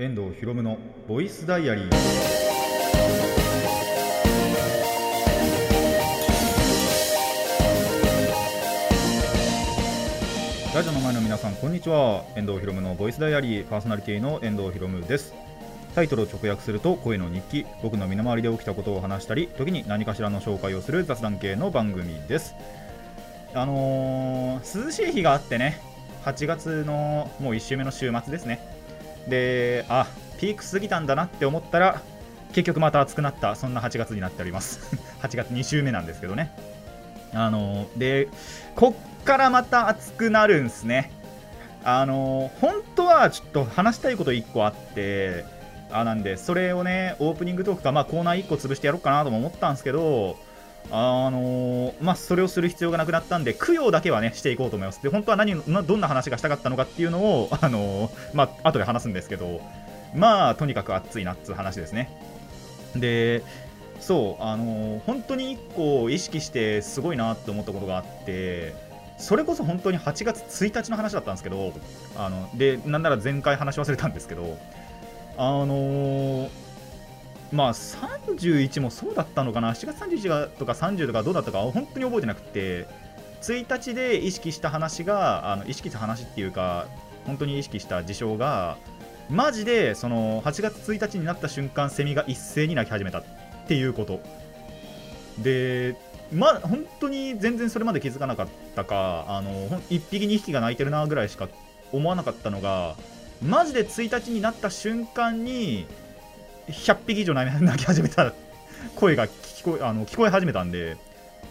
遠藤博夢のボイスダイアリー。ラジオの前の皆さんこんにちは。遠藤博夢のボイスダイアリー。パーソナリティの遠藤博夢です。タイトルを直訳すると声の日記。僕の身の回りで起きたことを話したり時に何かしらの紹介をする雑談系の番組です。あのー、涼しい日があってね。8月のもう1週目の週末ですね。であピーク過ぎたんだなって思ったら結局また暑くなった。そんな8月になっております。8月2週目なんですけどね。あのでこっからまた暑くなるんすね。あの本当はちょっと話したいこと1個あってあなんでそれをねオープニングトークか、まあ、コーナー1個潰してやろうかなとも思ったんですけどあのー、まあ、それをする必要がなくなったんで、供養だけはね、していこうと思います。で、本当は何、どんな話がしたかったのかっていうのを、あのー、まあ、後で話すんですけど、まあ、とにかく熱いなっつう話ですね。で、そう、あのー、本当に1個意識してすごいなって思ったことがあって、それこそ本当に8月1日の話だったんですけど、あので、なんなら前回話し忘れたんですけど、あのまあ31もそうだったのかな？7月31とか30とかどうだったか？本当に覚えてなくて。1日で意識した話があの意識した話っていうか本当に意識した事象がマジでその8月1日になった瞬間セミが一斉に鳴き始めたっていうこと。でまあ本当に全然それまで気づかなかったかあの1匹2匹が鳴いてるなぐらいしか思わなかったのがマジで1日になった瞬間に100匹以上泣き始めた声が聞こえあの聞こえ始めたんで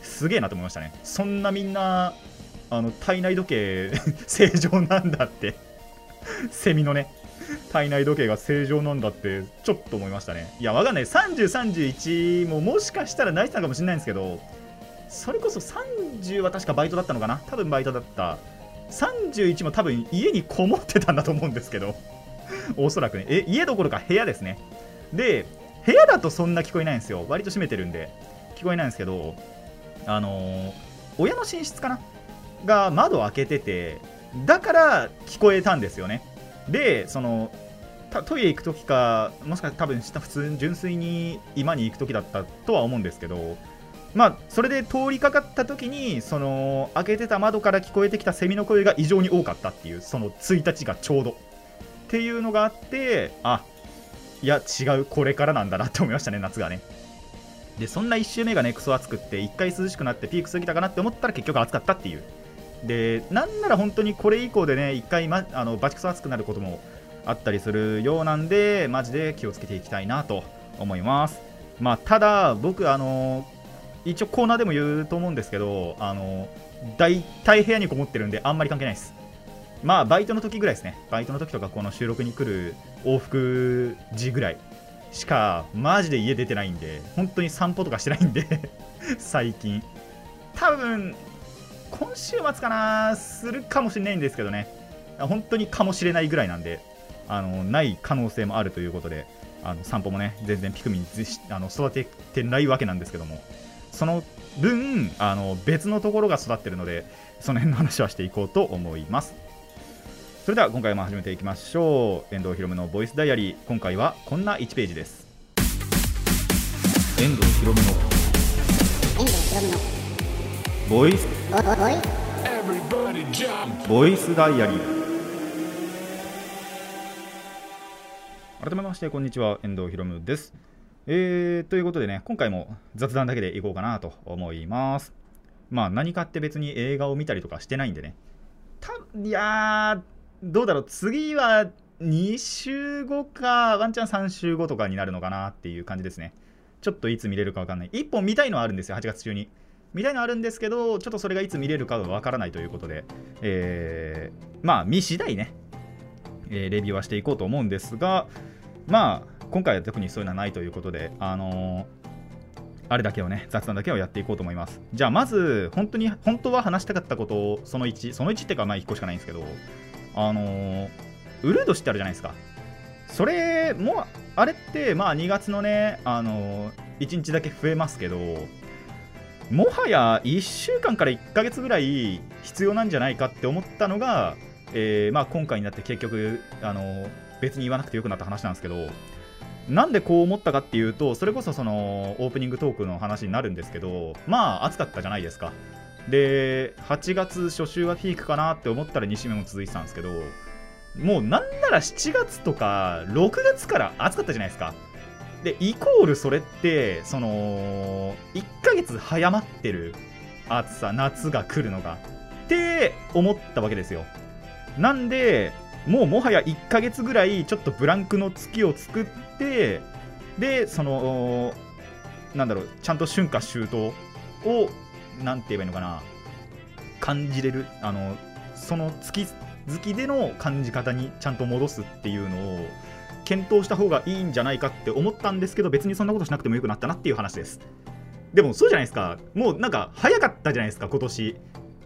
すげえなと思いましたね。そんなみんなあの体内時計 正常なんだって。セミのね。体内時計が正常なんだってちょっと思いましたね。いやわかんない。3031ももしかしたら泣いてたかもしれないんですけどそれこそ30は確かバイトだったのかな。多分バイトだった。31も多分家にこもってたんだと思うんですけどおそらくね。え家どころか部屋ですね。で部屋だとそんな聞こえないんですよ。割と閉めてるんで。聞こえないんですけどあのー、親の寝室かな？が窓開けててだから聞こえたんですよね。でそのトイレ行く時かもしかしたら多分普通純粋に居間に行く時だったとは思うんですけどまあそれで通りかかった時にその開けてた窓から聞こえてきたセミの声が異常に多かったっていうその1日がちょうど。っていうのがあってあいや違うこれからなんだなって思いましたね夏がね。でそんな1周目がねクソ暑くって1回涼しくなってピーク過ぎたかなって思ったら結局暑かったっていう。でなんなら本当にこれ以降でね1回、ま、あのバチクソ暑くなることもあったりするようなんでマジで気をつけていきたいなと思います。まあただ僕あの一応コーナーでも言うと思うんですけどあの大体部屋にこもってるんであんまり関係ないです。まあバイトの時ぐらいですね。バイトの時とかこの収録に来る往復時ぐらいしかマジで家出てないんで本当に散歩とかしてないんで 最近。多分今週末かなするかもしれないんですけどね。本当にかもしれないぐらいなんであのない可能性もあるということであの散歩もね全然ピクミンあの育ててないわけなんですけども。その分あの別のところが育ってるのでその辺の話はしていこうと思います。それでは今回も始めていきましょう。遠藤ひろむのボイスダイアリー。今回はこんな1ページです。遠藤ひろむのボイス。ボイスダイアリー。改めましてこんにちは。遠藤ひろむです。えー、ということでね今回も雑談だけでいこうかなと思います。まあ何かって別に映画を見たりとかしてないんでね。たいやーどうだろう次は2週後かワンチャン3週後とかになるのかなっていう感じですね。ちょっといつ見れるか分かんない。1本見たいのはあるんですよ8月中に。見たいのはあるんですけどちょっとそれがいつ見れるかは分からないということで。えー、まあ見次第ね、えー、レビューはしていこうと思うんですがまあ今回は特にそういうのはないということであのーあれだけをね、雑談だけをやっていこうと思います。じゃあ、まず、本当に、本当は話したかったことを、その1、その1っていうか、まあ1個しかないんですけど、あのー、ウルードってあるじゃないですか。それも、あれって、まあ2月のね、あのー、1日だけ増えますけど、もはや1週間から1ヶ月ぐらい必要なんじゃないかって思ったのが、えー、まあ、今回になって結局、あの、別に言わなくてよくなった話なんですけどなんでこう思ったかっていうとそれこそそのオープニングトークの話になるんですけどまあ暑かったじゃないですかで8月初週はピークかなって思ったら2週目も続いてたんですけどもうなんなら7月とか6月から暑かったじゃないですか。でイコールそれってその1ヶ月早まってる暑さ夏が来るのがって思ったわけですよ。なんでもうもはや1ヶ月ぐらいちょっとブランクの月を作ってでそのなんだろうちゃんと春夏秋冬を何て言えばいいのかな？感じれる。あのその月月での感じ方にちゃんと戻すっていうのを検討した方がいいんじゃないかって思ったんですけど別にそんなことしなくてもよくなったなっていう話です。でもそうじゃないですか。もうなんか早かったじゃないですか今年。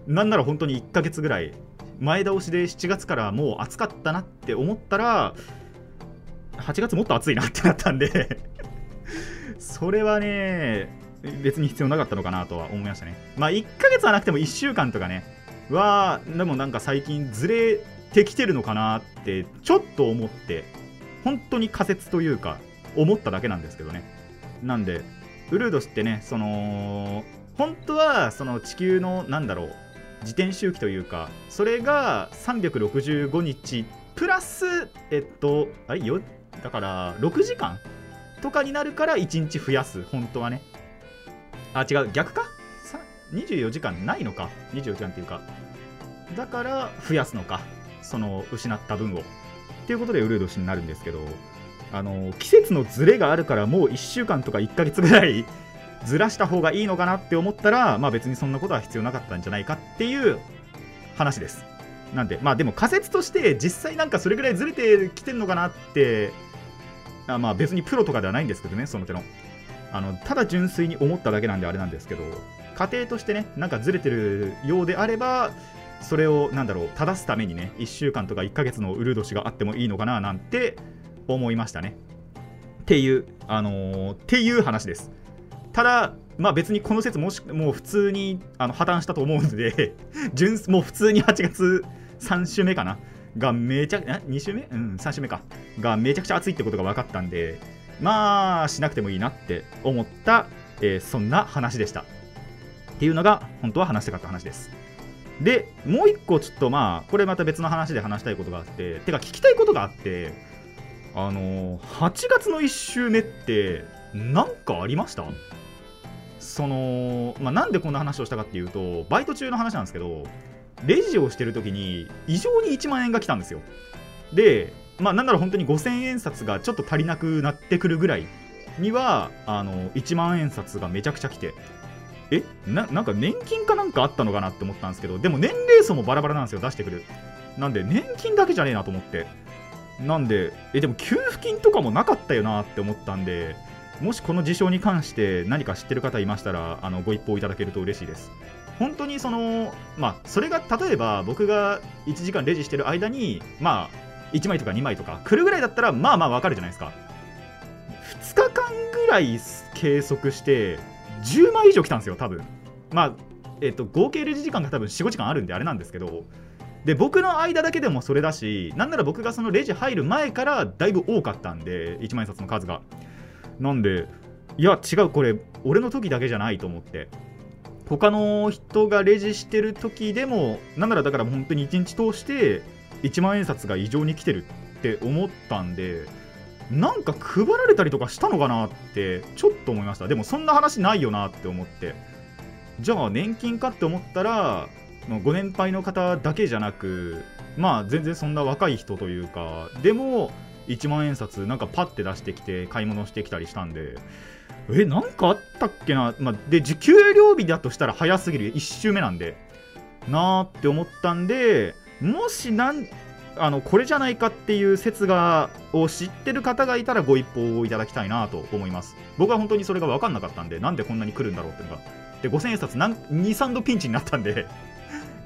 なんなら本当に1ヶ月ぐらい。前倒しで7月からもう暑かったなって思ったら8月もっと暑いなってなったんで。それはね別に必要なかったのかなとは思いましたね。まあ1ヶ月はなくても1週間とかね。はでもなんか最近ずれてきてるのかなってちょっと思って本当に仮説というか思っただけなんですけどね。なんでウルードスってねその本当はその地球のなんだろう自転周期というかそれが365日プラスえっとあれ？よだから6時間とかになるから1日増やす本当はね。あ違う。逆か？24時間ないのか？24時間っていうか。だから増やすのか？その失った分を。っていうことでウルード氏になるんですけどあの季節のズレがあるからもう1週間とか1ヶ月ぐらい ずらした方がいいのかなって思ったらまあ別にそんなことは必要なかったんじゃないかっていう話です。なんでまあでも仮説として実際なんかそれぐらいずれてきてんのかなってあまあ別にプロとかではないんですけどねその手の。あのただ純粋に思っただけなんであれなんですけど家庭としてねなんかずれてるようであればそれをなんだろう正すためにね1週間とか1ヶ月のウルー年があってもいいのかななんて思いましたね。っていうあのー、っていう話です。ただまあ別にこの説もしもう普通にあの破綻したと思うので 純もう普通に8月3週目かな？がめちゃ2週目？うん3週目か。がめちゃくちゃ暑いってことが分かったんでまあしなくてもいいなって思った、えー、そんな話でした。っていうのが本当は話したかった話です。でもう一個ちょっとまあこれまた別の話で話したいことがあっててか聞きたいことがあってあの8月の1週目って何かありました？その、まあ、なんでこんな話をしたかっていうとバイト中の話なんですけどレジをしてる時に異常に1万円が来たんですよ。でまあなんなら本当に5000円札がちょっと足りなくなってくるぐらいにはあの1万円札がめちゃくちゃ来てえななんか年金かなんかあったのかなって思ったんですけどでも年齢層もバラバラなんですよ出してくる。なんで年金だけじゃねえなと思って。なんでえでも給付金とかもなかったよなって思ったんでもしこの事象に関して何か知ってる方いましたらあのご一報いただけると嬉しいです。本当にそのまあそれが例えば僕が1時間レジしてる間にまあ1枚とか2枚とか来るぐらいだったらまあまあわかるじゃないですか。2日間ぐらい計測して10枚以上来たんですよ多分。まあえっと合計レジ時間が多分45時間あるんであれなんですけどで僕の間だけでもそれだしなんなら僕がそのレジ入る前からだいぶ多かったんで1万円札の数が。なんでいや違うこれ俺の時だけじゃないと思って。他の人がレジしてる時でもなんならだから本当に1日通して1万円札が異常に来てるって思ったんでなんか配られたりとかしたのかなってちょっと思いました。でもそんな話ないよなって思って。じゃあ年金かって思ったらご年配の方だけじゃなくまあ全然そんな若い人というかでも1万円札なんかパッて出してきて買い物してきたりしたんでえなんかあったっけな、まあ、で給料日だとしたら早すぎる。1週目なんで。なーって思ったんでもしなんあのこれじゃないかっていう説がを知ってる方がいたらご一報をいただきたいなと思います。僕は本当にそれが分かんなかったんでなんでこんなに来るんだろうっていうのが。で5000円札23度ピンチになったんで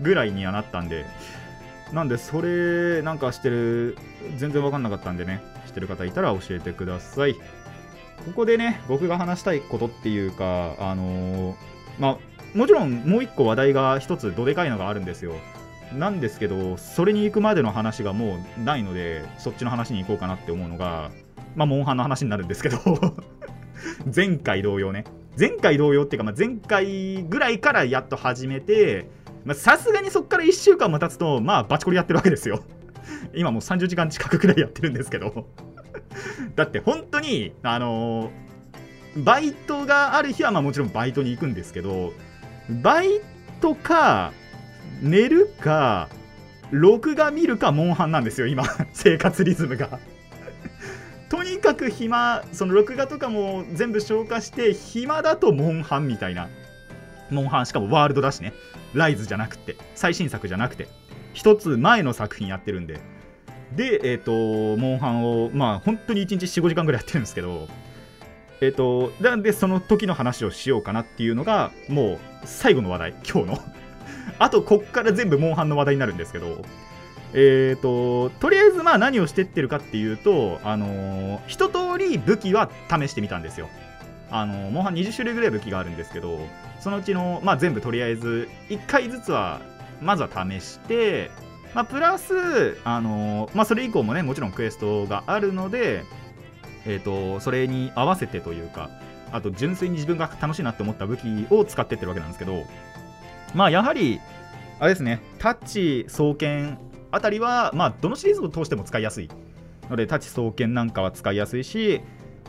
ぐらいにはなったんで。なんでそれなんかしてる全然分かんなかったんでね知ってる方いたら教えてください。ここでね僕が話したいことっていうかあのー、まあもちろんもう一個話題が一つどでかいのがあるんですよ。なんですけどそれに行くまでの話がもうないのでそっちの話に行こうかなって思うのがまあモンハンの話になるんですけど 前回同様ね。前回同様っていうか、まあ、前回ぐらいからやっと始めてさすがにそっから1週間も経つとまあバチコリやってるわけですよ。今もう30時間近くくらいやってるんですけど。だって本当にあのー、バイトがある日はまあもちろんバイトに行くんですけどバイトか寝るか録画見るかモンハンなんですよ今。生活リズムが。とにかく暇その録画とかも全部消化して暇だとモンハンみたいな。モンハンしかもワールドだしね。ライズじゃなくて最新作じゃなくて。一つ前の作品やってるんで。でえっ、ー、とモンハンをまあ本当に1日45時間ぐらいやってるんですけど。えっ、ー、となんでその時の話をしようかなっていうのがもう最後の話題。今日の。あとこっから全部モンハンの話題になるんですけどえーと、とりあえずまあ何をしてってるかっていうと、あのー、一通り武器は試してみたんですよ。あのー、モンハン20種類ぐらい武器があるんですけど、そのうちの、まあ、全部とりあえず1回ずつはまずは試して、まあ、プラス、あのー、まあ、それ以降もねもちろんクエストがあるので、えーと、それに合わせてというかあと純粋に自分が楽しいなって思った武器を使ってってるわけなんですけどまあやはりあれですねタッチ双剣あたりは、まあ、どのシリーズを通しても使いやすいので、タッチ双剣なんかは使いやすいし、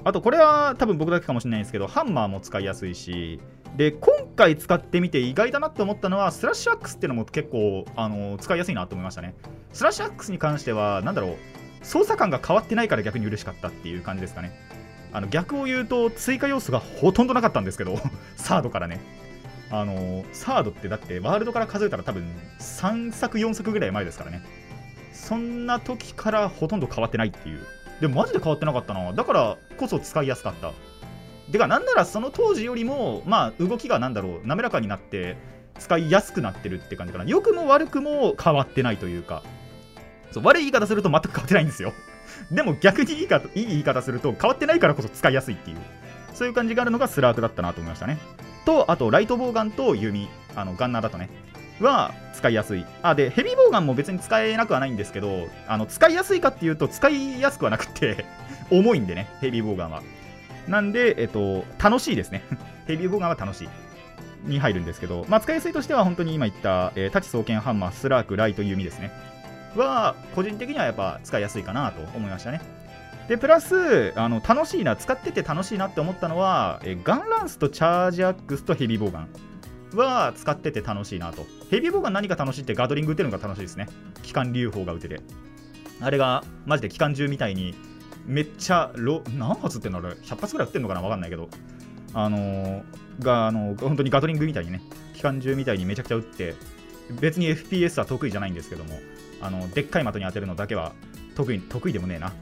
あとこれは多分僕だけかもしれないんですけど、ハンマーも使いやすいし、で、今回使ってみて意外だなって思ったのは、スラッシュアックスっていうのも結構、あの使いやすいなと思いましたね。スラッシュアックスに関しては、なんだろう、操作感が変わってないから逆に嬉しかったっていう感じですかね。あの逆を言うと、追加要素がほとんどなかったんですけど、サードからね。あのサードってだってワールドから数えたら多分3作4作ぐらい前ですからね。そんな時からほとんど変わってないっていう。でもマジで変わってなかったな。だからこそ使いやすかった。てかなんならその当時よりもまあ動きがなんだろう滑らかになって使いやすくなってるって感じかな。良くも悪くも変わってないというか。そう悪い言い方すると全く変わってないんですよ。でも逆にいいかいい言い方すると変わってないからこそ使いやすいっていう。そういう感じがあるのがスラークだったなと思いましたねと、あと、ライトボウガンと弓、あのガンナーだとね、は使いやすい。あ、で、ヘビーボウガンも別に使えなくはないんですけど、あの使いやすいかっていうと、使いやすくはなくて 重いんでね、ヘビーボウガンは。なんで、えっと、楽しいですね。ヘビーボウガンは楽しい。に入るんですけど、まあ、使いやすいとしては、本当に今言った、えー、タチ双剣ハンマー、スラーク、ライト、弓ですね。は、個人的にはやっぱ使いやすいかなと思いましたね。でプラスあの楽しいな使ってて楽しいなって思ったのはえガンランスとチャージアックスとヘビーボウガンは使ってて楽しいなと。ヘビーボウガン何が楽しいってガトリング打てるのが楽しいですね。機関流砲が打てて。あれがマジで機関銃みたいにめっちゃロ何発ってんのあれ？100発ぐらい撃ってんのかな？分かんないけど。あのー、があのー、本当にガトリングみたいにね機関銃みたいにめちゃくちゃ撃って別に FPS は得意じゃないんですけどもあのでっかい的に当てるのだけは得意得意でもねえな。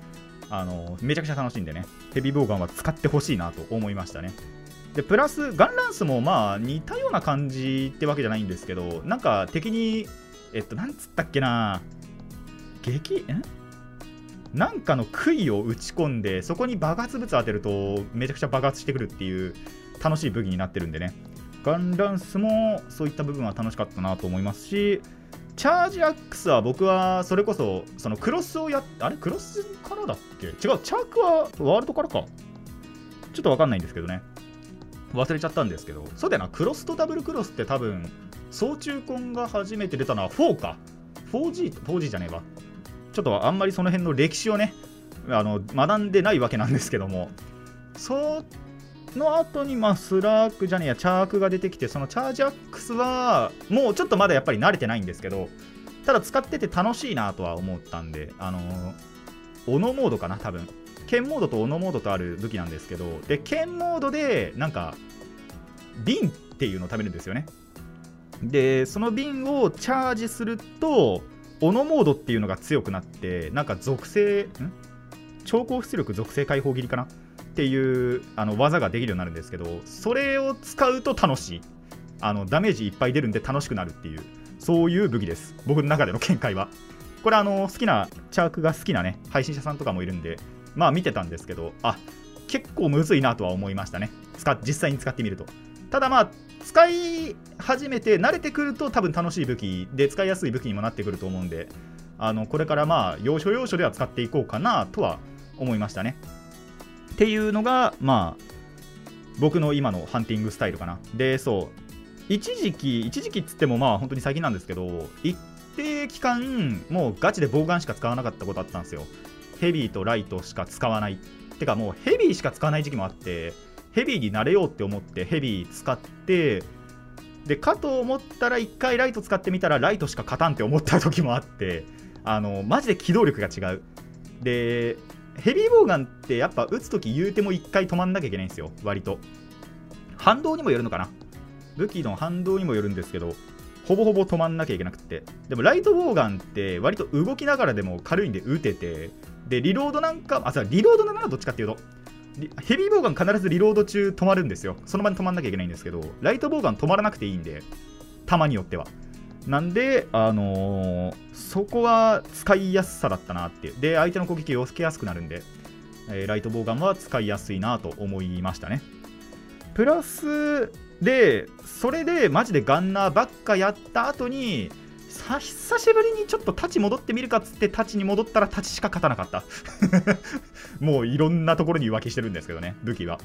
あのめちゃくちゃ楽しいんでね、ヘビーボウガンは使ってほしいなと思いましたね。で、プラス、ガンランスもまあ似たような感じってわけじゃないんですけど、なんか敵に、えっと、なんつったっけな、激、んなんかの杭を打ち込んで、そこに爆発物当てるとめちゃくちゃ爆発してくるっていう楽しい武器になってるんでね、ガンランスもそういった部分は楽しかったなと思いますし、チャージアックスは僕はそれこそそのクロスをやっあれクロスからだっけ？違うチャークはワールドからか。ちょっとわかんないんですけどね。忘れちゃったんですけど。そうだよなクロスとダブルクロスって多分総中婚が初めて出たのは4か。4G, 4G じゃねえわ。ちょっとあんまりその辺の歴史をねあの学んでないわけなんですけども。の後にまあスラークじゃねえやチャークが出てきてそのチャージアックスはもうちょっとまだやっぱり慣れてないんですけどただ使ってて楽しいなとは思ったんであのー、斧モードかな多分。剣モードと斧モードとある武器なんですけどで剣モードでなんか瓶っていうのを食べるんですよね。でその瓶をチャージすると斧モードっていうのが強くなってなんか属性ん？超高出力属性解放切りかな？っていうあの技ができるようになるんですけどそれを使うと楽しい。あのダメージいっぱい出るんで楽しくなるっていうそういう武器です。僕の中での見解は。これあの好きなチャークが好きなね配信者さんとかもいるんでまあ見てたんですけどあ結構むずいなとは思いましたね。使実際に使ってみると。ただまあ使い始めて慣れてくると多分楽しい武器で使いやすい武器にもなってくると思うんであのこれからまあ要所要所では使っていこうかなとは思いましたね。っていうのがまあ僕の今のハンティングスタイルかな。でそう。一時期一時期っつってもまあ本当に最近なんですけど一定期間もうガチで防眼しか使わなかったことあったんですよ。ヘビーとライトしか使わない。てかもうヘビーしか使わない時期もあってヘビーになれようって思ってヘビー使ってでかと思ったら1回ライト使ってみたらライトしか勝たんって思った時もあってあのマジで機動力が違う。でヘビーボウガンってやっぱ撃つ時言うても1回止まんなきゃいけないんですよ。割と。反動にもよるのかな。武器の反動にもよるんですけどほぼほぼ止まんなきゃいけなくて。でもライトボウガンって割と動きながらでも軽いんで撃ててでリロードなんかあさリロードならどっちかっていうと。ヘビーボウガン必ずリロード中止まるんですよ。その場に止まんなきゃいけないんですけどライトボウガン止まらなくていいんでたまによっては。なんで、あのー、そこは使いやすさだったなっていう。で、相手の攻撃を避けやすくなるんで、えー、ライトボウガンは使いやすいなと思いましたね。プラスで、それでマジでガンナーばっかやった後に、久しぶりにちょっとタチ戻ってみるかっつってタチに戻ったらタチしか勝たなかった もういろんなところに浮気してるんですけどね武器は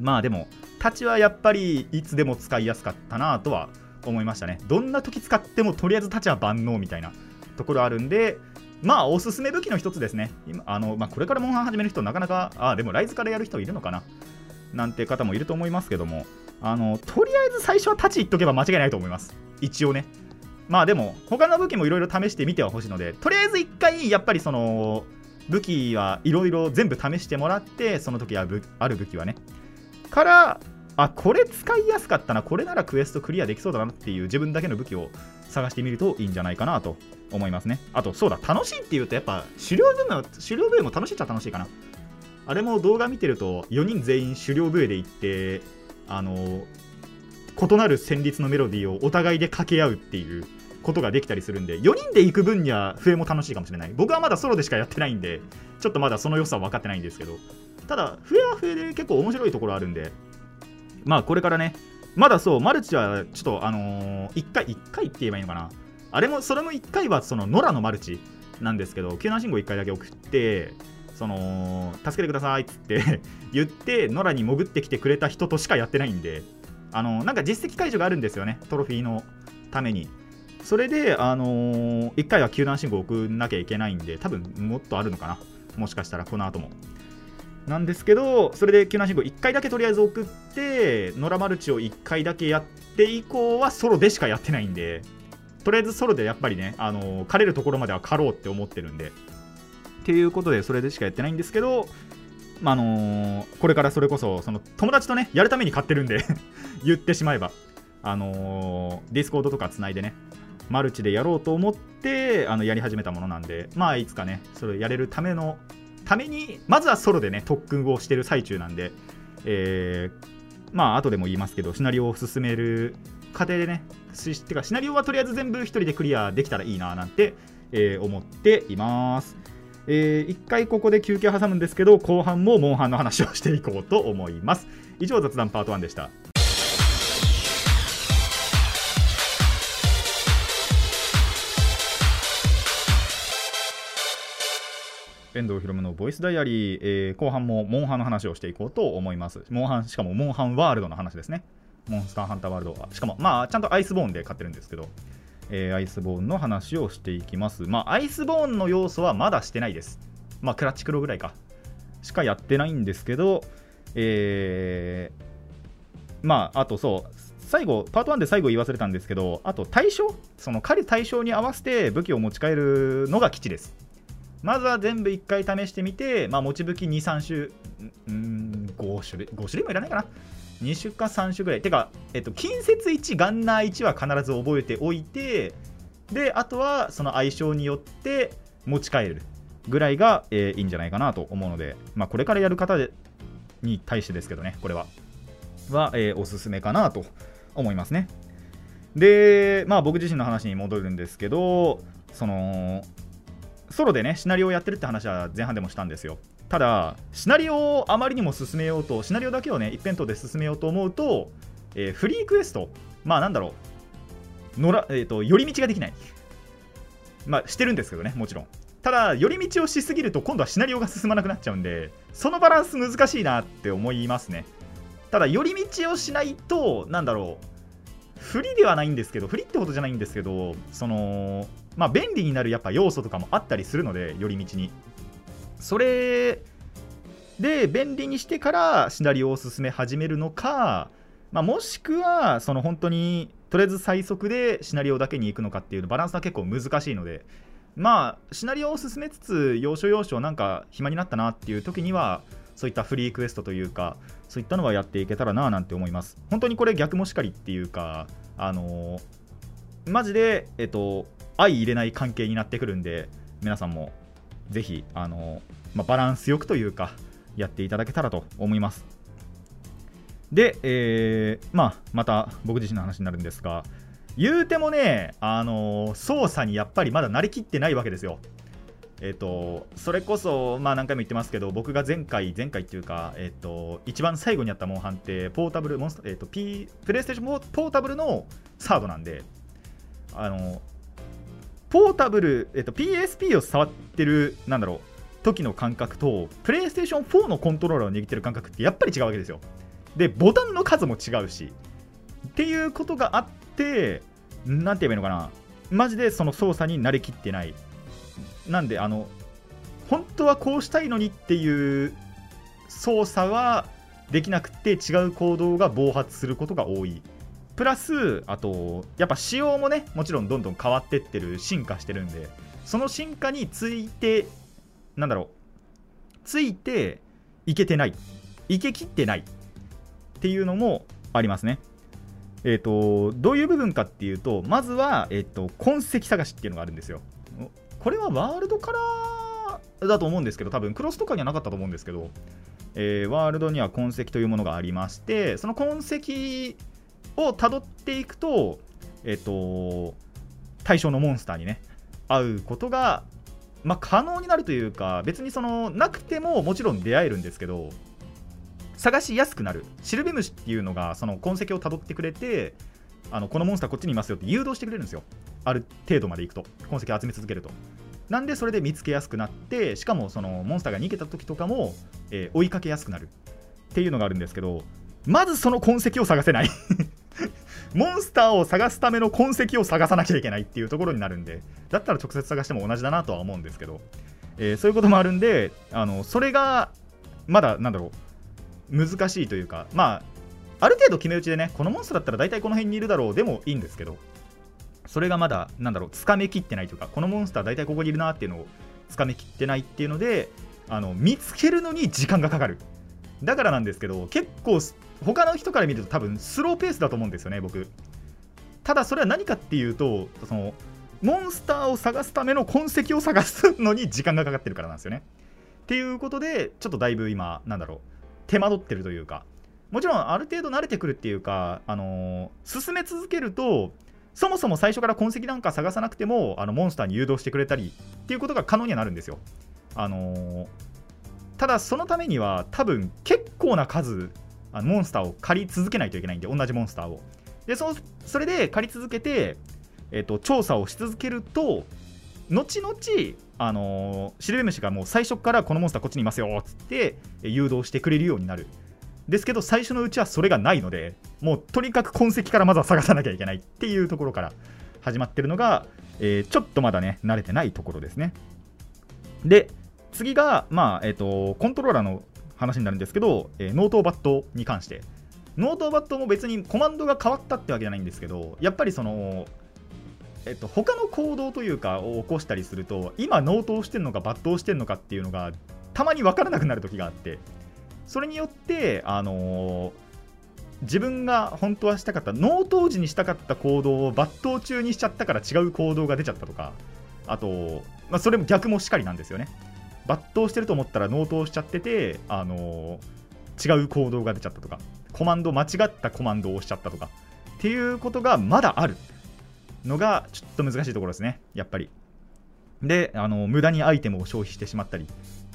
まあでもタチはやっぱりいつでも使いやすかったなとは思いましたね。どんな時使ってもとりあえずタチは万能みたいなところあるんでまあおすすめ武器の一つですね。今あの、まあ、これからモンハン始める人なかなかあでもライズからやる人いるのかな？なんて方もいると思いますけども。あのとりあえず最初はタチいっとけば間違いないと思います。一応ね。まあでも他の武器もいろいろ試してみてはほしいのでとりあえず一回やっぱりその武器はいろいろ全部試してもらってその時ある武器はね。からあこれ使いやすかったな。これならクエストクリアできそうだなっていう自分だけの武器を探してみるといいんじゃないかなと思いますね。あとそうだ楽しいっていうとやっぱ狩猟部も狩猟部も楽しいっちゃ楽しいかな。あれも動画見てると4人全員狩猟笛で行ってあの異なる旋律のメロディーをお互いで掛け合うっていうことができたりするんで4人で行く分には笛も楽しいかもしれない。僕はまだソロでしかやってないんでちょっとまだその良さは分かってないんですけど。ただ笛は笛で結構面白いところあるんでまあこれからね、まだそう、マルチはちょっとあのー、1回、1回って言えばいいのかな。あれも、それも1回はその野良のマルチなんですけど、救難信号1回だけ送って、その、助けてくださいって 言って、野良に潜ってきてくれた人としかやってないんで、あのー、なんか実績解除があるんですよね、トロフィーのために。それで、あのー、1回は救難信号送んなきゃいけないんで、多分もっとあるのかな。もしかしたらこの後も。なんですけどそれで救難信号1回だけとりあえず送って野良マルチを1回だけやって以降はソロでしかやってないんでとりあえずソロでやっぱりねあの狩れるところまでは狩ろうって思ってるんで。っていうことでそれでしかやってないんですけどまあのー、これからそれこそその友達とねやるために買ってるんで 言ってしまえば。あのー、 Discord とかつないでねマルチでやろうと思ってあのやり始めたものなんでまあいつかねそれやれるためのためにまずはソロでね特訓をしてる最中なんで、えー、まあ後でも言いますけどシナリオを進める過程でねてかシナリオはとりあえず全部1人でクリアできたらいいななんて、えー、思っています。えー、1回ここで休憩挟むんですけど後半もモンハンの話をしていこうと思います。以上雑談パート1でした。遠藤ひろむのボイスダイアリー、えー、後半もモンハンの話をしていこうと思います。モンハン、しかもモンハンワールドの話ですね。モンスターハンターワールドは。しかも、まあ、ちゃんとアイスボーンで買ってるんですけど、えー、アイスボーンの話をしていきます。まあ、アイスボーンの要素はまだしてないです。まあ、クラッチクロぐらいか。しかやってないんですけど、えー、まあ、あとそう、最後、パート1で最後言い忘れたんですけど、あと対象、その狩る対象に合わせて武器を持ち帰るのが基地です。まずは全部1回試してみて、まあ、持ち武器2、3種、うん、5種類、5種類もいらないかな。2種か3種ぐらい。てか、えっと、近接1、ガンナー1は必ず覚えておいて、で、あとはその相性によって持ち帰るぐらいが、えー、いいんじゃないかなと思うので、まあ、これからやる方に対してですけどね、これは。は、えー、おすすめかなと思いますね。で、まあ僕自身の話に戻るんですけど、その、ソロでね、シナリオをやってるって話は前半でもしたんですよ。ただシナリオをあまりにも進めようとシナリオだけをね一辺倒で進めようと思うと、えー、フリークエストまあなんだろうのら、えーと、寄り道ができない。まあしてるんですけどねもちろん。ただ寄り道をしすぎると今度はシナリオが進まなくなっちゃうんでそのバランス難しいなって思いますね。ただ寄り道をしないとなんだろう不利ではないんですけど不利ってことじゃないんですけどそのまあ便利になるやっぱ要素とかもあったりするので寄り道に。それで便利にしてからシナリオを進め始めるのか、まあ、もしくはその本当にとりあえず最速でシナリオだけに行くのかっていうのバランスは結構難しいのでまあシナリオを進めつつ要所要所なんか暇になったなっていう時にはそういったフリークエストというかそういったのはやっていけたらななんて思います本当にこれ逆もしかりっていうかあのー、マジでえっと相入れない関係になってくるんで皆さんもぜひ、あのまあ、バランスよくというか、やっていただけたらと思います。で、えー、まあ、また僕自身の話になるんですが、言うてもね、あの操作にやっぱりまだ慣れきってないわけですよ。え、ー、と、それこそ、まあ何回も言ってますけど、僕が前回、前回っていうか、え、ー、と、一番最後にやったモンハンって、ポータブル、モンス、え、ー、と、P、プレイステーションポータブルのサードなんで、あの、ポータブル、えっと、PSP を触ってる、なんだろう、時の感覚と、プレイステーション4のコントローラーを握ってる感覚ってやっぱり違うわけですよ。で、ボタンの数も違うし、っていうことがあって、なんて言えばいいのかな、マジでその操作に慣れきってない。なんで、あの、本当はこうしたいのにっていう操作はできなくて違う行動が暴発することが多い。プラスあとやっぱ仕様もねもちろんどんどん変わってってる進化してるんでその進化についてなんだろうついていけてない。いけきってないっていうのもありますね。えっ、ー、とどういう部分かっていうとまずは、えーと、痕跡探しっていうのがあるんですよ。これはワールドカラーだと思うんですけど多分クロスとかにはなかったと思うんですけど、えー、ワールドには痕跡というものがありましてその痕跡をたどっていくと、えっ、と、対象のモンスターにね、会うことが、まあ、可能になるというか、別にその、なくてももちろん出会えるんですけど、探しやすくなる。シルベムシっていうのが、その痕跡をたどってくれて、あのこのモンスターこっちにいますよって誘導してくれるんですよ。ある程度まで行くと。痕跡集め続けると。なんでそれで見つけやすくなって、しかもそのモンスターが逃げた時とかも、えー、追いかけやすくなるっていうのがあるんですけど、まずその痕跡を探せない モンスターを探すための痕跡を探さなきゃいけないっていうところになるんで、だったら直接探しても同じだなとは思うんですけど、えー、そういうこともあるんで、あのそれがまだ、なんだろう、難しいというか、まあ、ある程度決め打ちでね、このモンスターだったら大体この辺にいるだろうでもいいんですけど、それがまだ、なんだろう、つかめきってないというか、このモンスター大体ここにいるなっていうのをつかめきってないっていうので、あの見つけるのに時間がかかる。だからなんですけど、結構他の人から見ると多分スローペースだと思うんですよね、僕。ただそれは何かっていうと、そのモンスターを探すための痕跡を探すのに時間がかかってるからなんですよね。っていうことで、ちょっとだいぶ今、なんだろう、手間取ってるというか、もちろんある程度慣れてくるっていうか、あのー、進め続けると、そもそも最初から痕跡なんか探さなくても、あのモンスターに誘導してくれたりっていうことが可能にはなるんですよ。あのー、ただそのためには多分結構な数あのモンスターを借り続けないといけないんで同じモンスターをでそそれで借り続けて、えーと、調査をし続けると後々あのー、シルベムシがもう最初からこのモンスターこっちにいますよっつって誘導してくれるようになるですけど最初のうちはそれがないのでもうとにかく痕跡からまずは探さなきゃいけないっていうところから始まってるのが、えー、ちょっとまだね慣れてないところですね。で次が、まあえーと、コントローラーの話になるんですけど、えー、ノートバットに関して。ノートバットも別にコマンドが変わったってわけじゃないんですけどやっぱりそのえっと、他の行動というかを起こしたりすると今納刀してるのか抜刀してるのかっていうのがたまに分からなくなる時があって。それによってあのー、自分が本当はしたかった納刀時にしたかった行動を抜刀中にしちゃったから違う行動が出ちゃったとかあと、まあ、それも逆もしかりなんですよね抜刀してると思ったら納刀しちゃってて、あのー、違う行動が出ちゃったとか、コマンド、間違ったコマンドを押しちゃったとか、っていうことがまだあるのが、ちょっと難しいところですね、やっぱり。で、あの無駄にアイテムを消費してしまったり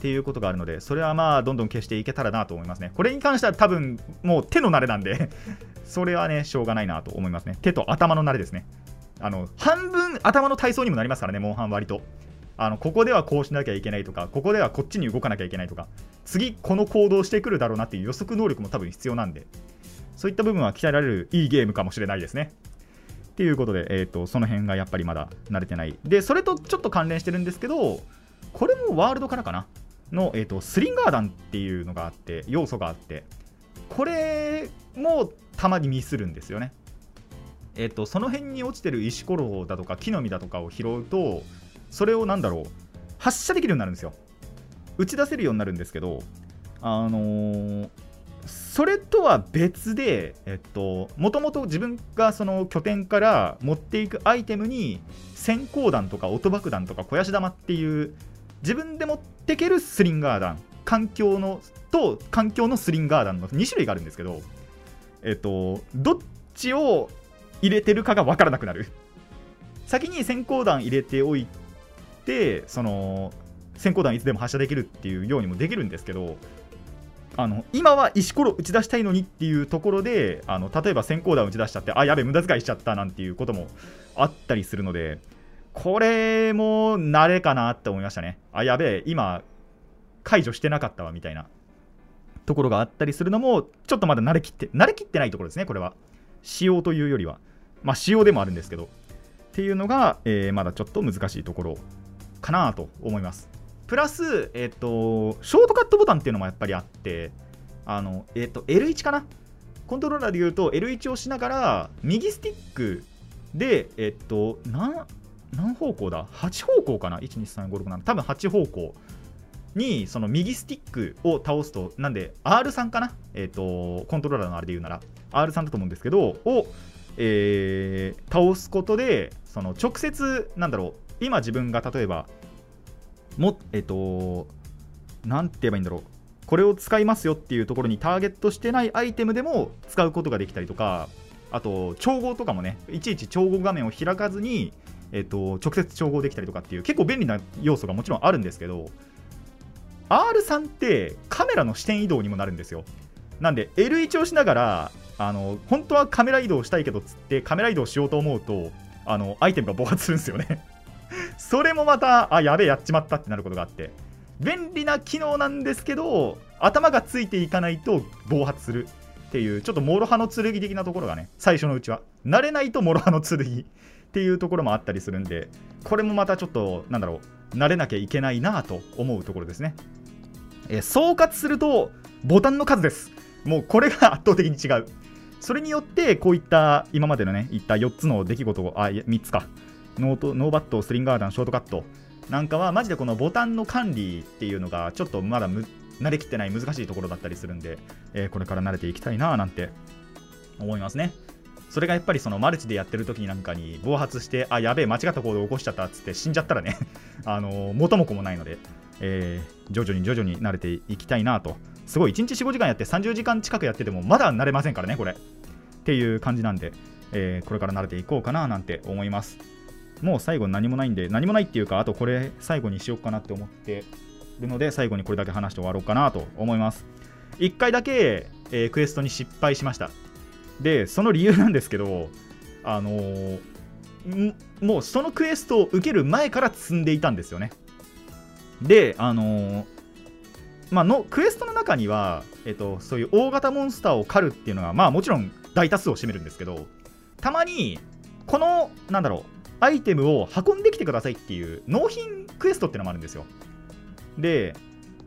っていうことがあるので、それはまあ、どんどん消していけたらなと思いますね。これに関しては多分、もう手の慣れなんで それはね、しょうがないなと思いますね。手と頭の慣れですね。あの、半分頭の体操にもなりますからね、モンハン割と。あのここではこうしなきゃいけないとか、ここではこっちに動かなきゃいけないとか、次この行動してくるだろうなっていう予測能力も多分必要なんで、そういった部分は鍛えられるいいゲームかもしれないですね。っていうことで、えーと、その辺がやっぱりまだ慣れてない。で、それとちょっと関連してるんですけど、これもワールドからかなの、えーと、スリンガー弾っていうのがあって、要素があって、これもたまにミスるんですよね。えっ、ー、と、その辺に落ちてる石ころだとか木の実だとかを拾うと、それをなんだろう、発射できるようになるんですよ。打ち出せるようになるんですけど、あのー、それとは別で、えっと、もともと自分がその拠点から持っていくアイテムに、閃光弾とか音爆弾とか肥やし玉っていう、自分で持っていけるスリンガー弾、環境のと環境のスリンガー弾の2種類があるんですけど、えっと、どっちを入れてるかが分からなくなる。先に閃光弾入れておいて、その、閃光弾いつでも発射できるっていうようにもできるんですけど、あの今は石ころ打ち出したいのにっていうところであの例えば閃光弾打ち出しちゃってあやべ無駄遣いしちゃったなんていうこともあったりするのでこれも慣れかなって思いましたね。あやべえ今解除してなかったわみたいな。ところがあったりするのもちょっとまだ慣れきって慣れきってないところですねこれは。仕様というよりは。まあ仕様でもあるんですけど。っていうのが、えー、まだちょっと難しいところかなと思います。プラス、えっ、と、ショートカットボタンっていうのもやっぱりあって、あの、えっ、と、L1 かな。コントローラーで言うと L1 をしながら、右スティックで、えっ、と、何、何方向だ ?8 方向かな ?1、2、3、5、6、7。多分8方向に、その右スティックを倒すと、なんで、R3 かな？えっ、と、コントローラーのあれで言うなら、R3 だと思うんですけど、を、えー、倒すことで、その直接、なんだろう、今自分が例えば、もえっと何て言えばいいんだろうこれを使いますよっていうところにターゲットしてないアイテムでも使うことができたりとかあと調合とかもねいちいち調合画面を開かずに、えっと、直接調合できたりとかっていう結構便利な要素がもちろんあるんですけど R3 ってカメラの視点移動にもなるんですよ。なんで L1 をしながらあの本当はカメラ移動したいけどつってカメラ移動しようと思うとあのアイテムが暴発するんですよね。それもまた、あ、やべえ、やっちまったってなることがあって、便利な機能なんですけど、頭がついていかないと暴発するっていう、ちょっと諸刃の剣的なところがね、最初のうちは。慣れないと諸刃の剣。っていうところもあったりするんで、これもまたちょっと、なんだろう、慣れなきゃいけないなと思うところですね。え総括すると、ボタンの数です。もうこれが圧倒的に違う。それによって、こういった今までのね、言った4つの出来事を、あ、3つか、ノートノーバット、スリンガーダン、ショートカットなんかは、マジでこのボタンの管理っていうのが、ちょっとまだ慣れきってない難しいところだったりするんで、えー、これから慣れていきたいななんて思いますね。それがやっぱりそのマルチでやってる時なんかに暴発して、あ、やべえ、間違った行動を起こしちゃったっつって死んじゃったらね あの、元も子もないので、えー、徐々に徐々に慣れていきたいなと。すごい、1日4、5時間やって30時間近くやってても、まだ慣れませんからね、これ。っていう感じなんで、えー、これから慣れていこうかななんて思います。もう最後何もないんで、何もないっていうか、あとこれ最後にしようかなって思ってるので、最後にこれだけ話して終わろうかなと思います。1回だけ、えー、クエストに失敗しました。で、その理由なんですけど、あのー、もうそのクエストを受ける前から積んでいたんですよね。で、あのー、まあの、クエストの中には、えっと、そういう大型モンスターを狩るっていうのが、まあもちろん大多数を占めるんですけど、たまに、この、なんだろう、アイテムを運んできてくださいっていう納品クエストっていうのもあるんですよ。で、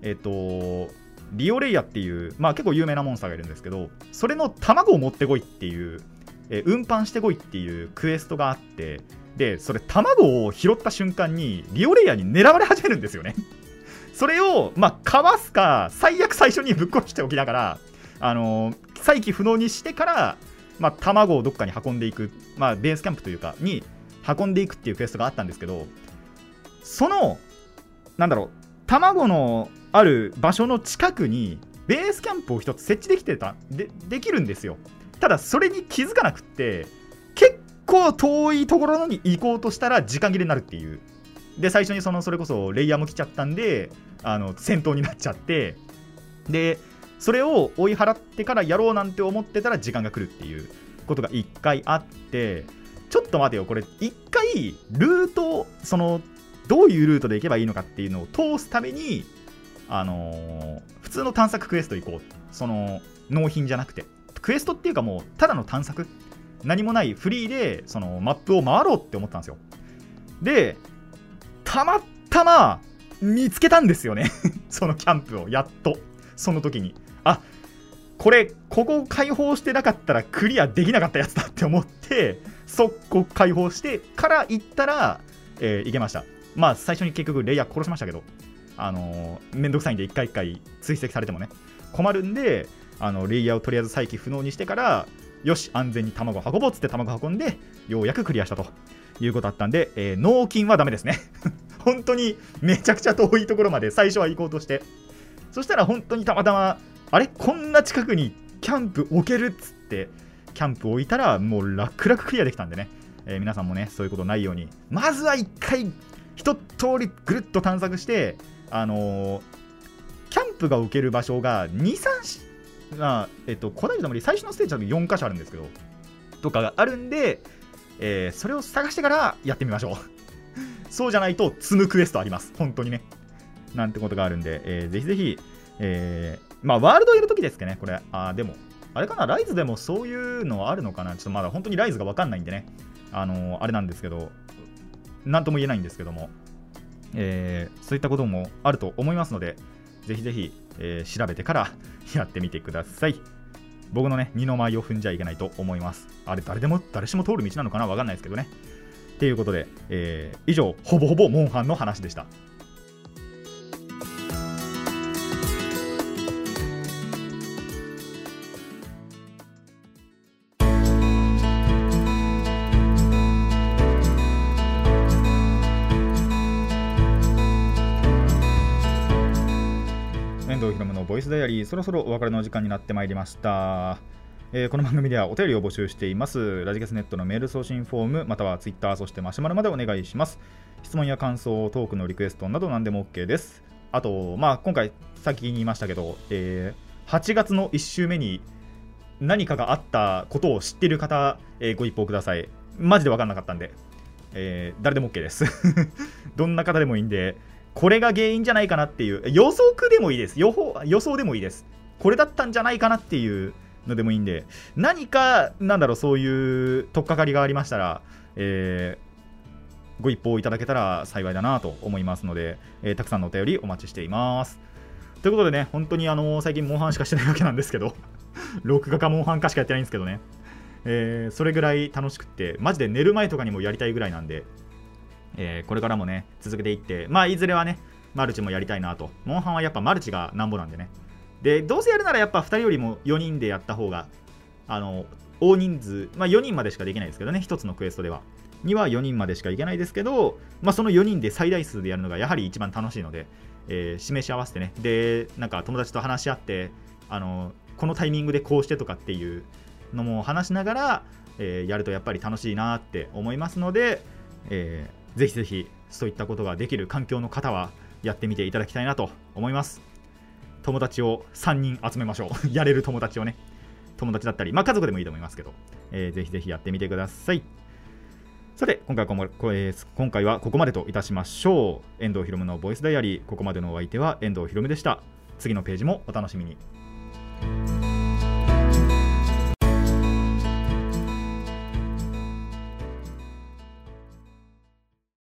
えっと、リオレイヤっていう、まあ結構有名なモンスターがいるんですけど、それの卵を持ってこいっていう、え運搬してこいっていうクエストがあって、で、それ卵を拾った瞬間に、リオレイヤに狙われ始めるんですよね。それを、まあ、かわすか、最悪最初にぶっ殺しておきながら、あのー、再起不能にしてから、まあ、卵をどっかに運んでいく、まあ、ベースキャンプというか、に運んでいくっていうクエストがあったんですけど、その、なんだろう、卵のある場所の近くに、ベースキャンプを一つ設置できてた、で、できるんですよ。ただ、それに気づかなくって、結構遠いところに行こうとしたら時間切れになるっていう。で最初にそのそれこそレイヤーも来ちゃったんであの戦闘になっちゃってでそれを追い払ってからやろうなんて思ってたら時間が来るっていうことが1回あってちょっと待てよこれ1回ルートそのどういうルートで行けばいいのかっていうのを通すためにあのー、普通の探索クエスト行こう。その納品じゃなくて。クエストっていうかもうただの探索。何もないフリーでそのマップを回ろうって思ったんですよ。でたまたま見つけたんですよね。そのキャンプをやっと。その時に。あこれここを開放してなかったらクリアできなかったやつだって思って速攻開放してから行ったら、えー、行けました。まあ最初に結局レイヤー殺しましたけど。あのー、めんどくさいんで一回一回追跡されてもね。困るんであのレイヤーをとりあえず再起不能にしてからよし安全に卵運ぼうっつって卵運んでようやくクリアしたと。いうことだったんで、えー、納金はダメですね。本当にめちゃくちゃ遠いところまで最初は行こうとして。そしたら本当にたまたまあれ？こんな近くにキャンプ置けるっつってキャンプ置いたらもう楽々クリアできたんでね、えー、皆さんもねそういうことないように。まずは1回一通りぐるっと探索してあのー、キャンプが置ける場所が23あえっと、古代の森最初のステージは4箇所あるんですけどとかがあるんで、えー、それを探してからやってみましょう。そうじゃないと積むクエストあります。本当にね。なんてことがあるんで、えー、ぜひぜひ、えー、まあワールドやるときですけどねこれ。あでもあれかな？ライズでもそういうのあるのかな？ちょっとまだ本当にライズがわかんないんでね。あのー、あれなんですけどなんとも言えないんですけども、えー、そういったこともあると思いますのでぜひぜひ、えー、調べてからやってみてください。僕のね、二の舞を踏んじゃいけないと思います。あれ、誰でも、誰しも通る道なのかな？わかんないですけどね。ということで、えー、以上、ほぼほぼモンハンの話でした。スダイアリーそろそろお別れの時間になってまいりました、えー、この番組ではお便りを募集しています。ラジケスネットのメール送信フォームまたはツイッターそしてマシュマロまでお願いします。質問や感想トークのリクエストなど何でも OK です。あとまあ今回先に言いましたけど、えー、8月の1週目に何かがあったことを知っている方、えー、ご一報ください。マジで分かんなかったんで、えー、誰でも OK です。どんな方でもいいんでこれが原因じゃないかなっていう予測でもいいです。予報予想でもいいです。これだったんじゃないかなっていうのでもいいんで何かなんだろうそういう取っかかりがありましたら、えー、ご一報いただけたら幸いだなと思いますので、えー、たくさんのお便りお待ちしています。ということでね本当にあの最近モンハンしかしてないわけなんですけど 録画かモンハンかしかやってないんですけどね、えー、それぐらい楽しくってマジで寝る前とかにもやりたいぐらいなんでえー、これからもね、続けていって、まあ、いずれはね、マルチもやりたいなと。モンハンはやっぱマルチがなんぼなんでね。で、どうせやるならやっぱ2人よりも4人でやった方が、あの、大人数、まあ4人までしかできないですけどね、1つのクエストでは。には4人までしかいけないですけど、まあ、その4人で最大数でやるのがやはり一番楽しいので、えー、示し合わせてね、で、なんか友達と話し合って、あの、このタイミングでこうしてとかっていうのも話しながら、えー、やるとやっぱり楽しいなって思いますので、えぜひぜひそういったことができる環境の方はやってみていただきたいなと思います。友達を3人集めましょう。やれる友達をね。友達だったり、まあ、家族でもいいと思いますけど、えー、ぜひぜひやってみてください。さて今回はこえー、今回はここまでといたしましょう。遠藤ひろむのボイスダイアリー。ここまでのお相手は遠藤ひろむでした。次のページもお楽しみに。